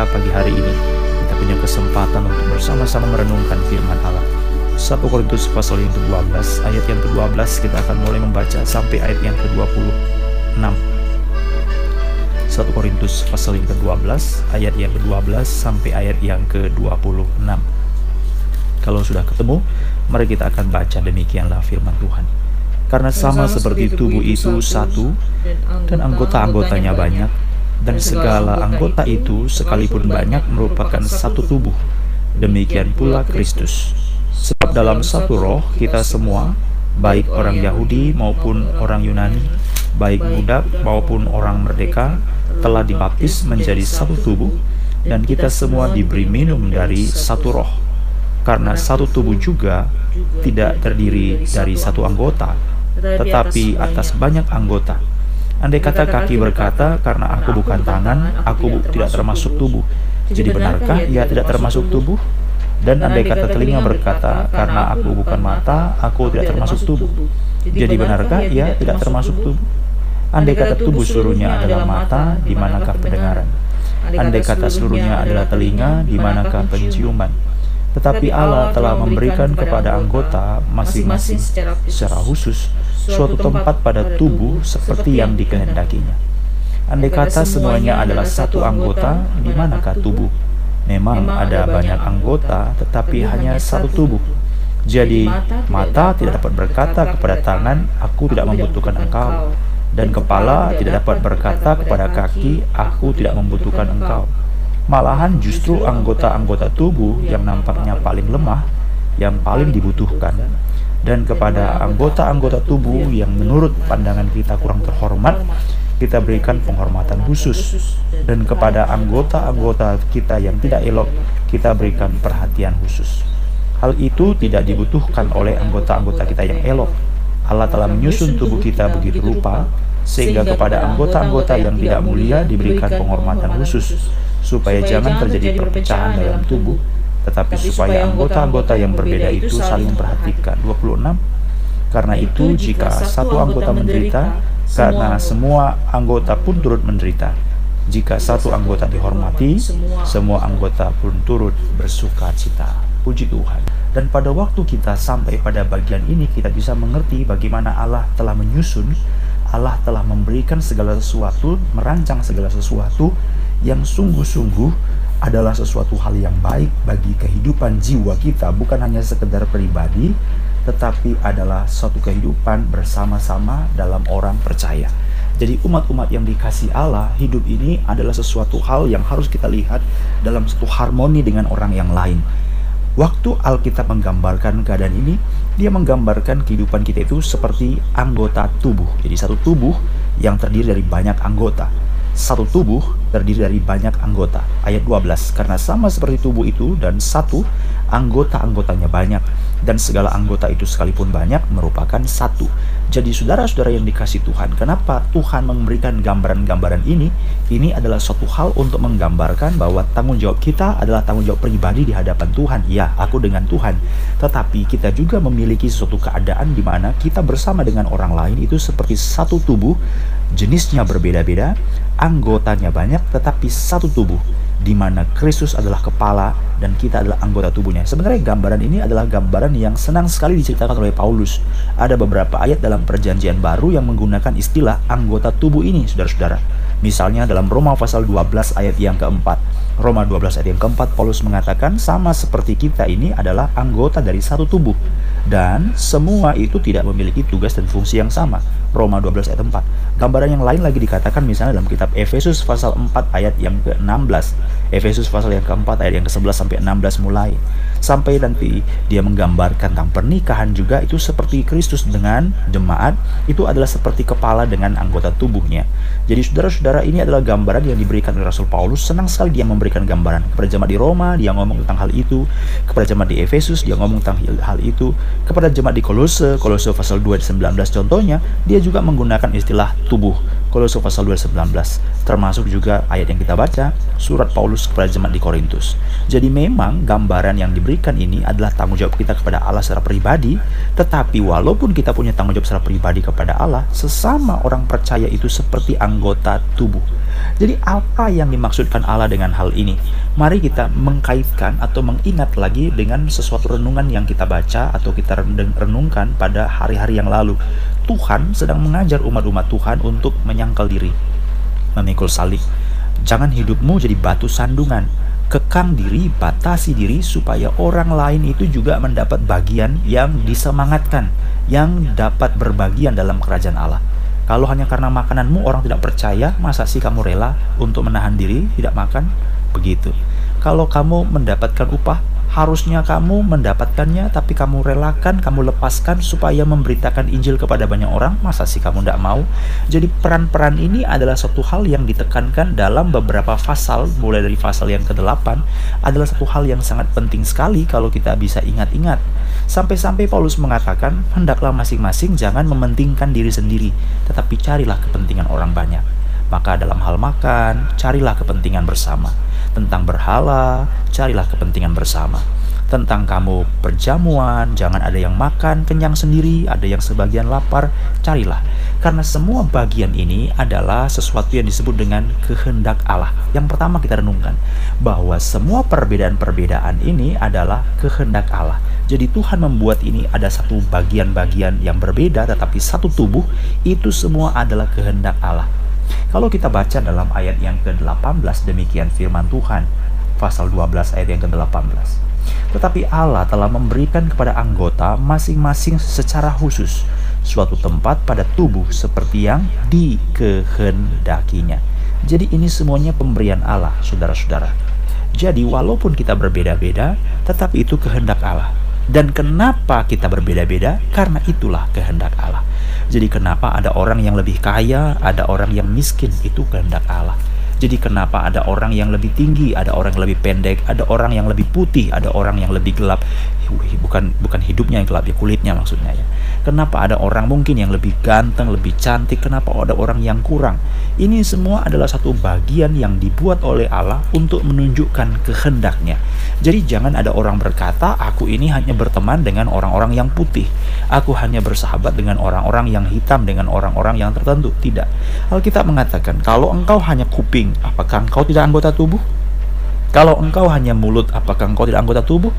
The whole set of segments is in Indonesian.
kita pagi hari ini. Kita punya kesempatan untuk bersama-sama merenungkan firman Allah. 1 Korintus pasal yang ke-12 ayat yang ke-12 kita akan mulai membaca sampai ayat yang ke-26. 1 Korintus pasal yang ke-12 ayat yang ke-12 sampai ayat yang ke-26. Kalau sudah ketemu, mari kita akan baca demikianlah firman Tuhan. Karena sama seperti tubuh itu satu dan anggota-anggotanya banyak, dan segala anggota itu sekalipun banyak merupakan satu tubuh. Demikian pula Kristus. Sebab dalam satu roh kita semua, baik orang Yahudi maupun orang Yunani, baik budak maupun orang merdeka, telah dibaptis menjadi satu tubuh, dan kita semua diberi minum dari satu roh. Karena satu tubuh juga tidak terdiri dari satu anggota, tetapi atas banyak anggota. Andai kata kaki berkata, "Karena aku bukan tangan, aku tidak termasuk tubuh." Jadi, benarkah ia tidak termasuk tubuh? Dan andai kata telinga berkata, "Karena aku bukan mata, aku tidak termasuk tubuh." Jadi, benarkah ia tidak termasuk tubuh? Andai kata tubuh seluruhnya adalah mata, di manakah pendengaran? Andai kata seluruhnya adalah telinga, di manakah penciuman? Tetapi Allah telah memberikan kepada anggota masing-masing secara khusus suatu tempat pada tubuh seperti yang dikehendakinya. Andai kata semuanya adalah satu anggota, di manakah tubuh? Memang ada banyak anggota, tetapi hanya satu tubuh. Jadi, mata tidak dapat berkata kepada tangan, "Aku tidak membutuhkan engkau," dan kepala tidak dapat berkata kepada kaki, "Aku tidak membutuhkan engkau." Malahan justru anggota-anggota tubuh yang nampaknya paling lemah yang paling dibutuhkan. Dan kepada anggota-anggota tubuh yang menurut pandangan kita kurang terhormat, kita berikan penghormatan khusus. Dan kepada anggota-anggota kita yang tidak elok, kita berikan perhatian khusus. Hal itu tidak dibutuhkan oleh anggota-anggota kita yang elok. Allah telah menyusun tubuh kita begitu rupa, sehingga kepada anggota-anggota yang tidak mulia diberikan penghormatan khusus supaya jangan terjadi perpecahan dalam tubuh, tetapi supaya anggota-anggota yang berbeda itu saling memperhatikan. 26. Karena itu, jika satu anggota menderita, karena semua anggota pun turut menderita. Jika satu anggota dihormati, semua anggota pun turut bersuka cita. Puji Tuhan. Dan pada waktu kita sampai pada bagian ini, kita bisa mengerti bagaimana Allah telah menyusun, Allah telah memberikan segala sesuatu, merancang segala sesuatu yang sungguh-sungguh adalah sesuatu hal yang baik bagi kehidupan jiwa kita, bukan hanya sekedar pribadi, tetapi adalah suatu kehidupan bersama-sama dalam orang percaya. Jadi umat-umat yang dikasih Allah, hidup ini adalah sesuatu hal yang harus kita lihat dalam satu harmoni dengan orang yang lain. Waktu Alkitab menggambarkan keadaan ini, dia menggambarkan kehidupan kita itu seperti anggota tubuh. Jadi satu tubuh yang terdiri dari banyak anggota satu tubuh terdiri dari banyak anggota. Ayat 12, karena sama seperti tubuh itu dan satu, anggota-anggotanya banyak. Dan segala anggota itu sekalipun banyak merupakan satu. Jadi saudara-saudara yang dikasih Tuhan, kenapa Tuhan memberikan gambaran-gambaran ini? Ini adalah suatu hal untuk menggambarkan bahwa tanggung jawab kita adalah tanggung jawab pribadi di hadapan Tuhan. Ya, aku dengan Tuhan. Tetapi kita juga memiliki suatu keadaan di mana kita bersama dengan orang lain itu seperti satu tubuh, jenisnya berbeda-beda, anggotanya banyak tetapi satu tubuh di mana Kristus adalah kepala dan kita adalah anggota tubuhnya. Sebenarnya gambaran ini adalah gambaran yang senang sekali diceritakan oleh Paulus. Ada beberapa ayat dalam perjanjian baru yang menggunakan istilah anggota tubuh ini, saudara-saudara. Misalnya dalam Roma pasal 12 ayat yang keempat. Roma 12 ayat yang keempat, Paulus mengatakan sama seperti kita ini adalah anggota dari satu tubuh. Dan semua itu tidak memiliki tugas dan fungsi yang sama. Roma 12 ayat 4. Gambaran yang lain lagi dikatakan misalnya dalam kitab Efesus pasal 4 ayat yang ke-16. Efesus pasal yang keempat ayat yang ke-11 sampai 16 mulai. Sampai nanti dia menggambarkan tentang pernikahan juga itu seperti Kristus dengan jemaat itu adalah seperti kepala dengan anggota tubuhnya. Jadi saudara-saudara ini adalah gambaran yang diberikan oleh Rasul Paulus. Senang sekali dia memberikan gambaran kepada jemaat di Roma dia ngomong tentang hal itu, kepada jemaat di Efesus dia ngomong tentang hal itu, kepada jemaat di Kolose, Kolose pasal 2 19 contohnya, dia juga menggunakan istilah tubuh Kolose pasal 2 19 termasuk juga ayat yang kita baca surat Paulus kepada jemaat di Korintus. Jadi memang gambaran yang diberikan ini adalah tanggung jawab kita kepada Allah secara pribadi, tetapi walaupun kita punya tanggung jawab secara pribadi kepada Allah, sesama orang percaya itu seperti anggota tubuh. Jadi apa yang dimaksudkan Allah dengan hal ini? Mari kita mengkaitkan atau mengingat lagi dengan sesuatu renungan yang kita baca atau kita renungkan pada hari-hari yang lalu. Tuhan sedang mengajar umat-umat Tuhan untuk menyangkal diri, memikul salib. Jangan hidupmu jadi batu sandungan. Kekang diri, batasi diri supaya orang lain itu juga mendapat bagian yang disemangatkan, yang dapat berbagian dalam kerajaan Allah. Kalau hanya karena makananmu orang tidak percaya, masa sih kamu rela untuk menahan diri tidak makan? Begitu. Kalau kamu mendapatkan upah, harusnya kamu mendapatkannya tapi kamu relakan, kamu lepaskan supaya memberitakan Injil kepada banyak orang, masa sih kamu tidak mau? Jadi peran-peran ini adalah suatu hal yang ditekankan dalam beberapa pasal, mulai dari pasal yang ke-8, adalah satu hal yang sangat penting sekali kalau kita bisa ingat-ingat. Sampai-sampai Paulus mengatakan, hendaklah masing-masing jangan mementingkan diri sendiri, tetapi carilah kepentingan orang banyak. Maka dalam hal makan, carilah kepentingan bersama tentang berhala, carilah kepentingan bersama. Tentang kamu perjamuan, jangan ada yang makan kenyang sendiri, ada yang sebagian lapar, carilah. Karena semua bagian ini adalah sesuatu yang disebut dengan kehendak Allah. Yang pertama kita renungkan bahwa semua perbedaan-perbedaan ini adalah kehendak Allah. Jadi Tuhan membuat ini ada satu bagian-bagian yang berbeda tetapi satu tubuh itu semua adalah kehendak Allah. Kalau kita baca dalam ayat yang ke-18 demikian firman Tuhan, pasal 12 ayat yang ke-18. Tetapi Allah telah memberikan kepada anggota masing-masing secara khusus suatu tempat pada tubuh seperti yang dikehendakinya. Jadi ini semuanya pemberian Allah, saudara-saudara. Jadi walaupun kita berbeda-beda, tetapi itu kehendak Allah. Dan kenapa kita berbeda-beda? Karena itulah kehendak Allah. Jadi kenapa ada orang yang lebih kaya, ada orang yang miskin, itu kehendak Allah. Jadi kenapa ada orang yang lebih tinggi, ada orang yang lebih pendek, ada orang yang lebih putih, ada orang yang lebih gelap. Bukan bukan hidupnya yang gelap, ya kulitnya maksudnya ya. Kenapa ada orang mungkin yang lebih ganteng, lebih cantik, kenapa ada orang yang kurang? Ini semua adalah satu bagian yang dibuat oleh Allah untuk menunjukkan kehendaknya. Jadi jangan ada orang berkata, aku ini hanya berteman dengan orang-orang yang putih. Aku hanya bersahabat dengan orang-orang yang hitam, dengan orang-orang yang tertentu. Tidak. Alkitab mengatakan, kalau engkau hanya kuping, apakah engkau tidak anggota tubuh? Kalau engkau hanya mulut, apakah engkau tidak anggota tubuh?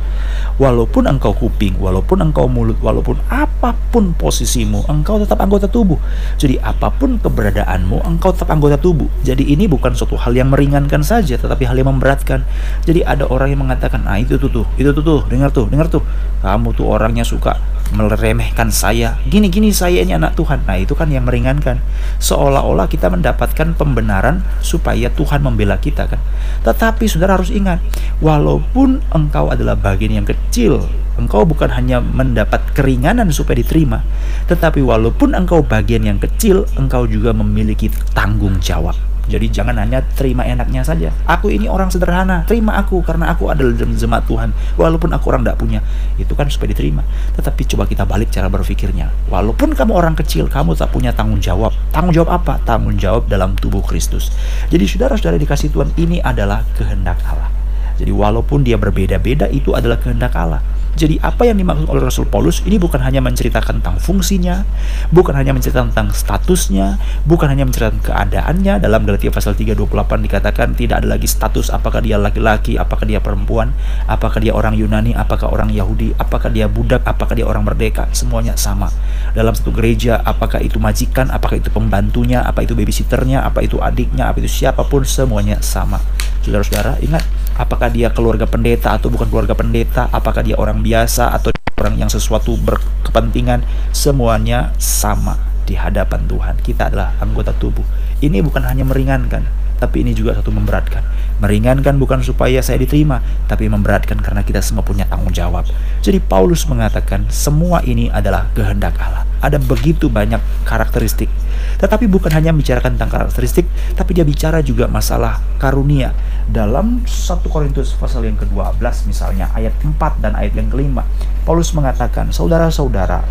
Walaupun engkau kuping, walaupun engkau mulut, walaupun apa pun posisimu, engkau tetap anggota tubuh. Jadi apa pun keberadaanmu, engkau tetap anggota tubuh. Jadi ini bukan suatu hal yang meringankan saja, tetapi hal yang memberatkan. Jadi ada orang yang mengatakan, ah itu tuh itu tuh, dengar tuh, dengar tuh. Kamu tuh orangnya suka meremehkan saya. Gini-gini saya ini anak Tuhan. Nah itu kan yang meringankan. Seolah-olah kita mendapatkan pembenaran supaya Tuhan membela kita kan. Tetapi saudara harus ingat, walaupun engkau adalah bagian yang kecil, engkau bukan hanya mendapat keringanan supaya diterima, tetapi walaupun engkau bagian yang kecil, engkau juga memiliki tanggung jawab. Jadi jangan hanya terima enaknya saja. Aku ini orang sederhana, terima aku karena aku adalah jemaat Tuhan. Walaupun aku orang tidak punya, itu kan supaya diterima. Tetapi coba kita balik cara berpikirnya. Walaupun kamu orang kecil, kamu tak punya tanggung jawab. Tanggung jawab apa? Tanggung jawab dalam tubuh Kristus. Jadi saudara-saudara dikasih Tuhan, ini adalah kehendak Allah. Jadi walaupun dia berbeda-beda, itu adalah kehendak Allah. Jadi apa yang dimaksud oleh Rasul Paulus ini bukan hanya menceritakan tentang fungsinya, bukan hanya menceritakan tentang statusnya, bukan hanya menceritakan keadaannya. Dalam Galatia pasal 3:28 dikatakan tidak ada lagi status apakah dia laki-laki, apakah dia perempuan, apakah dia orang Yunani, apakah orang Yahudi, apakah dia budak, apakah dia orang merdeka, semuanya sama. Dalam satu gereja, apakah itu majikan, apakah itu pembantunya, apa itu babysitternya, apa itu adiknya, apa itu siapa pun semuanya sama. Saudara-saudara, ingat apakah dia keluarga pendeta atau bukan keluarga pendeta, apakah dia orang biasa atau orang yang sesuatu berkepentingan, semuanya sama di hadapan Tuhan. Kita adalah anggota tubuh. Ini bukan hanya meringankan, tapi ini juga satu memberatkan. Meringankan bukan supaya saya diterima, tapi memberatkan karena kita semua punya tanggung jawab. Jadi Paulus mengatakan semua ini adalah kehendak Allah. Ada begitu banyak karakteristik tetapi bukan hanya bicarakan tentang karakteristik, tapi dia bicara juga masalah karunia. Dalam 1 Korintus pasal yang ke-12 misalnya, ayat 4 dan ayat yang kelima, Paulus mengatakan, saudara-saudara,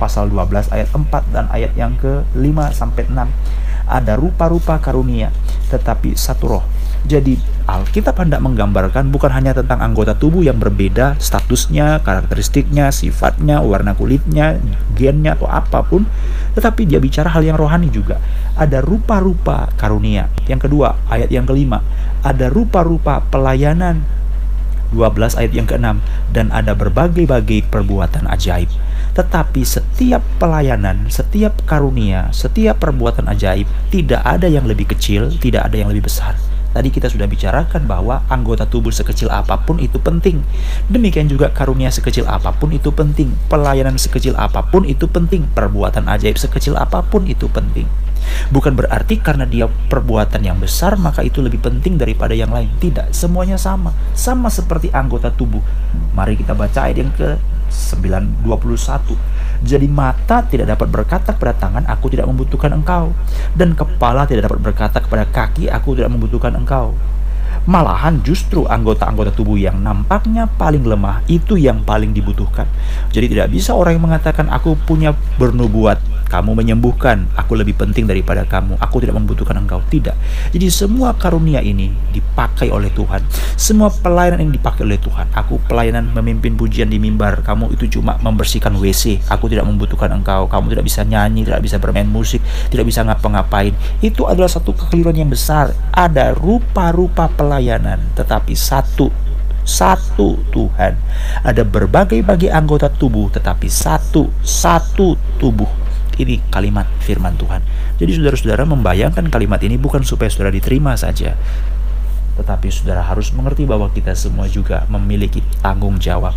pasal 12 ayat 4 dan ayat yang ke-5 sampai 6, ada rupa-rupa karunia, tetapi satu roh. Jadi Alkitab hendak menggambarkan bukan hanya tentang anggota tubuh yang berbeda, statusnya, karakteristiknya, sifatnya, warna kulitnya, gennya atau apa pun, tetapi dia bicara hal yang rohani juga. Ada rupa-rupa karunia. Yang kedua, ayat yang kelima, ada rupa-rupa pelayanan 12 ayat yang ke-6 dan ada berbagai-bagai perbuatan ajaib. Tetapi setiap pelayanan, setiap karunia, setiap perbuatan ajaib tidak ada yang lebih kecil, tidak ada yang lebih besar. Tadi kita sudah bicarakan bahwa anggota tubuh sekecil apa pun itu penting. Demikian juga karunia sekecil apa pun itu penting. Pelayanan sekecil apa pun itu penting. Perbuatan ajaib sekecil apa pun itu penting. Bukan berarti karena dia perbuatan yang besar maka itu lebih penting daripada yang lain. Tidak, semuanya sama. Sama seperti anggota tubuh. Mari kita baca ayat yang ke 921. Jadi mata tidak dapat berkata kepada tangan, aku tidak membutuhkan engkau. Dan kepala tidak dapat berkata kepada kaki, aku tidak membutuhkan engkau. Malahan justru anggota-anggota tubuh yang nampaknya paling lemah itu yang paling dibutuhkan. Jadi tidak bisa orang yang mengatakan aku punya bernubuat kamu menyembuhkan, aku lebih penting daripada kamu. Aku tidak membutuhkan engkau. Tidak. Jadi semua karunia ini dipakai oleh Tuhan. Semua pelayanan yang dipakai oleh Tuhan. Aku pelayanan memimpin pujian di mimbar. Kamu itu cuma membersihkan WC. Aku tidak membutuhkan engkau. Kamu tidak bisa nyanyi, tidak bisa bermain musik, tidak bisa ngapa-ngapain. Itu adalah satu kekeliruan yang besar. Ada rupa-rupa pelayanan, tetapi satu satu Tuhan. Ada berbagai-bagai anggota tubuh, tetapi satu, satu tubuh ini kalimat firman Tuhan. Jadi saudara-saudara membayangkan kalimat ini bukan supaya saudara diterima saja, tetapi saudara harus mengerti bahwa kita semua juga memiliki tanggung jawab.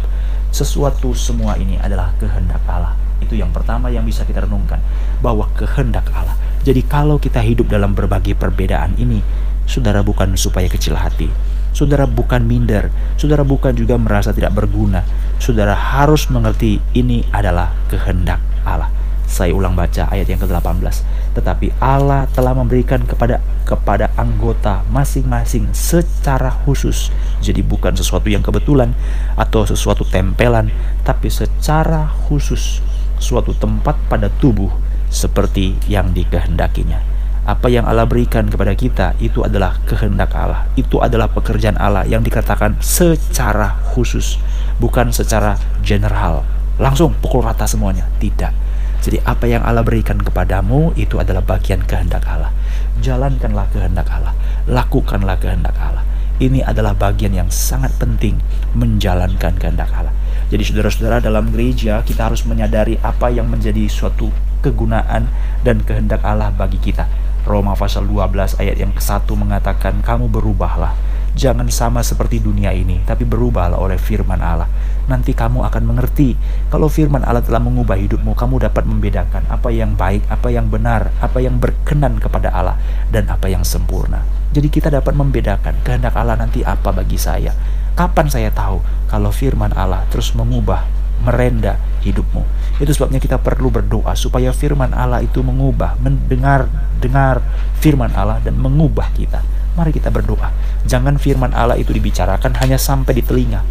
Sesuatu semua ini adalah kehendak Allah. Itu yang pertama yang bisa kita renungkan, bahwa kehendak Allah. Jadi kalau kita hidup dalam berbagai perbedaan ini, saudara bukan supaya kecil hati. Saudara bukan minder, saudara bukan juga merasa tidak berguna. Saudara harus mengerti ini adalah kehendak Allah. Saya ulang baca ayat yang ke-18. Tetapi Allah telah memberikan kepada kepada anggota masing-masing secara khusus. Jadi bukan sesuatu yang kebetulan atau sesuatu tempelan, tapi secara khusus suatu tempat pada tubuh seperti yang dikehendakinya. Apa yang Allah berikan kepada kita itu adalah kehendak Allah. Itu adalah pekerjaan Allah yang dikatakan secara khusus, bukan secara general. Langsung pukul rata semuanya. Tidak jadi apa yang Allah berikan kepadamu itu adalah bagian kehendak Allah. Jalankanlah kehendak Allah, lakukanlah kehendak Allah. Ini adalah bagian yang sangat penting menjalankan kehendak Allah. Jadi saudara-saudara dalam gereja kita harus menyadari apa yang menjadi suatu kegunaan dan kehendak Allah bagi kita. Roma pasal 12 ayat yang ke-1 mengatakan kamu berubahlah Jangan sama seperti dunia ini, tapi berubahlah oleh firman Allah. Nanti kamu akan mengerti kalau firman Allah telah mengubah hidupmu, kamu dapat membedakan apa yang baik, apa yang benar, apa yang berkenan kepada Allah, dan apa yang sempurna. Jadi kita dapat membedakan kehendak Allah nanti apa bagi saya. Kapan saya tahu kalau firman Allah terus mengubah, merenda hidupmu. Itu sebabnya kita perlu berdoa supaya firman Allah itu mengubah, mendengar dengar firman Allah dan mengubah kita. Mari kita berdoa. Jangan firman Allah itu dibicarakan hanya sampai di telinga.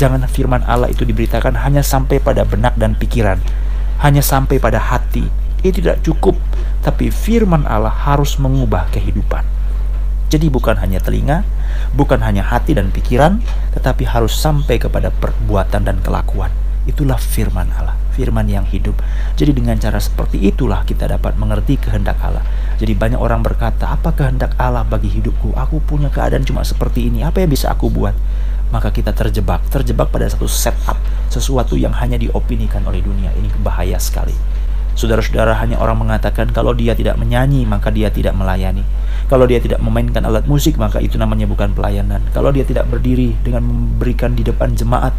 Jangan firman Allah itu diberitakan hanya sampai pada benak dan pikiran. Hanya sampai pada hati. Itu tidak cukup. Tapi firman Allah harus mengubah kehidupan. Jadi bukan hanya telinga, bukan hanya hati dan pikiran, tetapi harus sampai kepada perbuatan dan kelakuan. Itulah firman Allah firman yang hidup. Jadi dengan cara seperti itulah kita dapat mengerti kehendak Allah. Jadi banyak orang berkata, apa kehendak Allah bagi hidupku? Aku punya keadaan cuma seperti ini, apa yang bisa aku buat? Maka kita terjebak, terjebak pada satu setup, sesuatu yang hanya diopinikan oleh dunia. Ini bahaya sekali. Saudara-saudara hanya orang mengatakan kalau dia tidak menyanyi maka dia tidak melayani. Kalau dia tidak memainkan alat musik maka itu namanya bukan pelayanan. Kalau dia tidak berdiri dengan memberikan di depan jemaat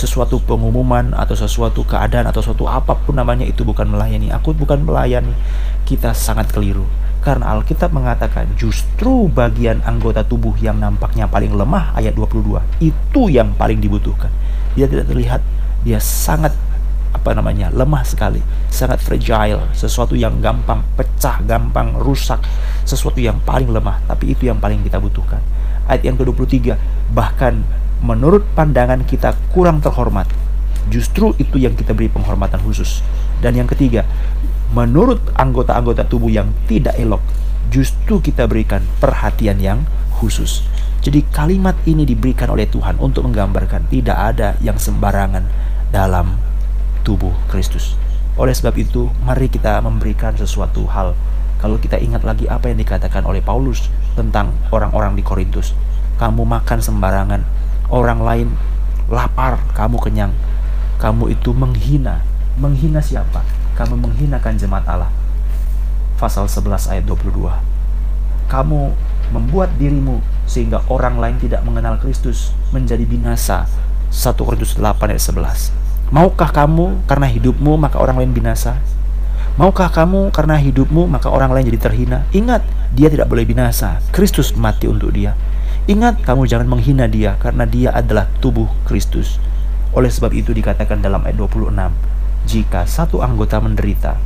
sesuatu pengumuman atau sesuatu keadaan atau sesuatu apa pun namanya itu bukan melayani. Aku bukan melayani. Kita sangat keliru. Karena Alkitab mengatakan justru bagian anggota tubuh yang nampaknya paling lemah ayat 22 itu yang paling dibutuhkan. Dia tidak terlihat, dia sangat apa namanya lemah sekali sangat fragile sesuatu yang gampang pecah gampang rusak sesuatu yang paling lemah tapi itu yang paling kita butuhkan ayat yang ke-23 bahkan menurut pandangan kita kurang terhormat justru itu yang kita beri penghormatan khusus dan yang ketiga menurut anggota-anggota tubuh yang tidak elok justru kita berikan perhatian yang khusus. Jadi kalimat ini diberikan oleh Tuhan untuk menggambarkan tidak ada yang sembarangan dalam tubuh Kristus. Oleh sebab itu, mari kita memberikan sesuatu hal. Kalau kita ingat lagi apa yang dikatakan oleh Paulus tentang orang-orang di Korintus. Kamu makan sembarangan, orang lain lapar, kamu kenyang. Kamu itu menghina. Menghina siapa? Kamu menghinakan jemaat Allah. Pasal 11 ayat 22. Kamu membuat dirimu sehingga orang lain tidak mengenal Kristus menjadi binasa. 1 Korintus 8 ayat 11. Maukah kamu karena hidupmu maka orang lain binasa? Maukah kamu karena hidupmu maka orang lain jadi terhina? Ingat, dia tidak boleh binasa. Kristus mati untuk dia. Ingat, kamu jangan menghina dia karena dia adalah tubuh Kristus. Oleh sebab itu dikatakan dalam ayat 26, jika satu anggota menderita,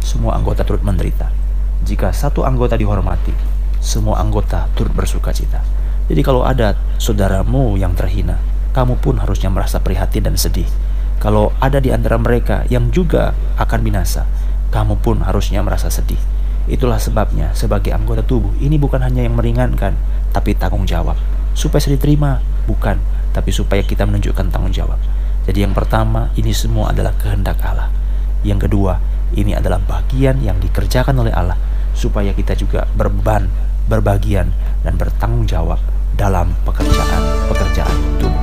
semua anggota turut menderita. Jika satu anggota dihormati, semua anggota turut bersuka cita. Jadi kalau ada saudaramu yang terhina, kamu pun harusnya merasa prihatin dan sedih. Kalau ada di antara mereka yang juga akan binasa, kamu pun harusnya merasa sedih. Itulah sebabnya sebagai anggota tubuh ini bukan hanya yang meringankan, tapi tanggung jawab. Supaya saya diterima, bukan, tapi supaya kita menunjukkan tanggung jawab. Jadi yang pertama, ini semua adalah kehendak Allah. Yang kedua, ini adalah bagian yang dikerjakan oleh Allah supaya kita juga berban berbagian, dan bertanggung jawab dalam pekerjaan-pekerjaan tubuh.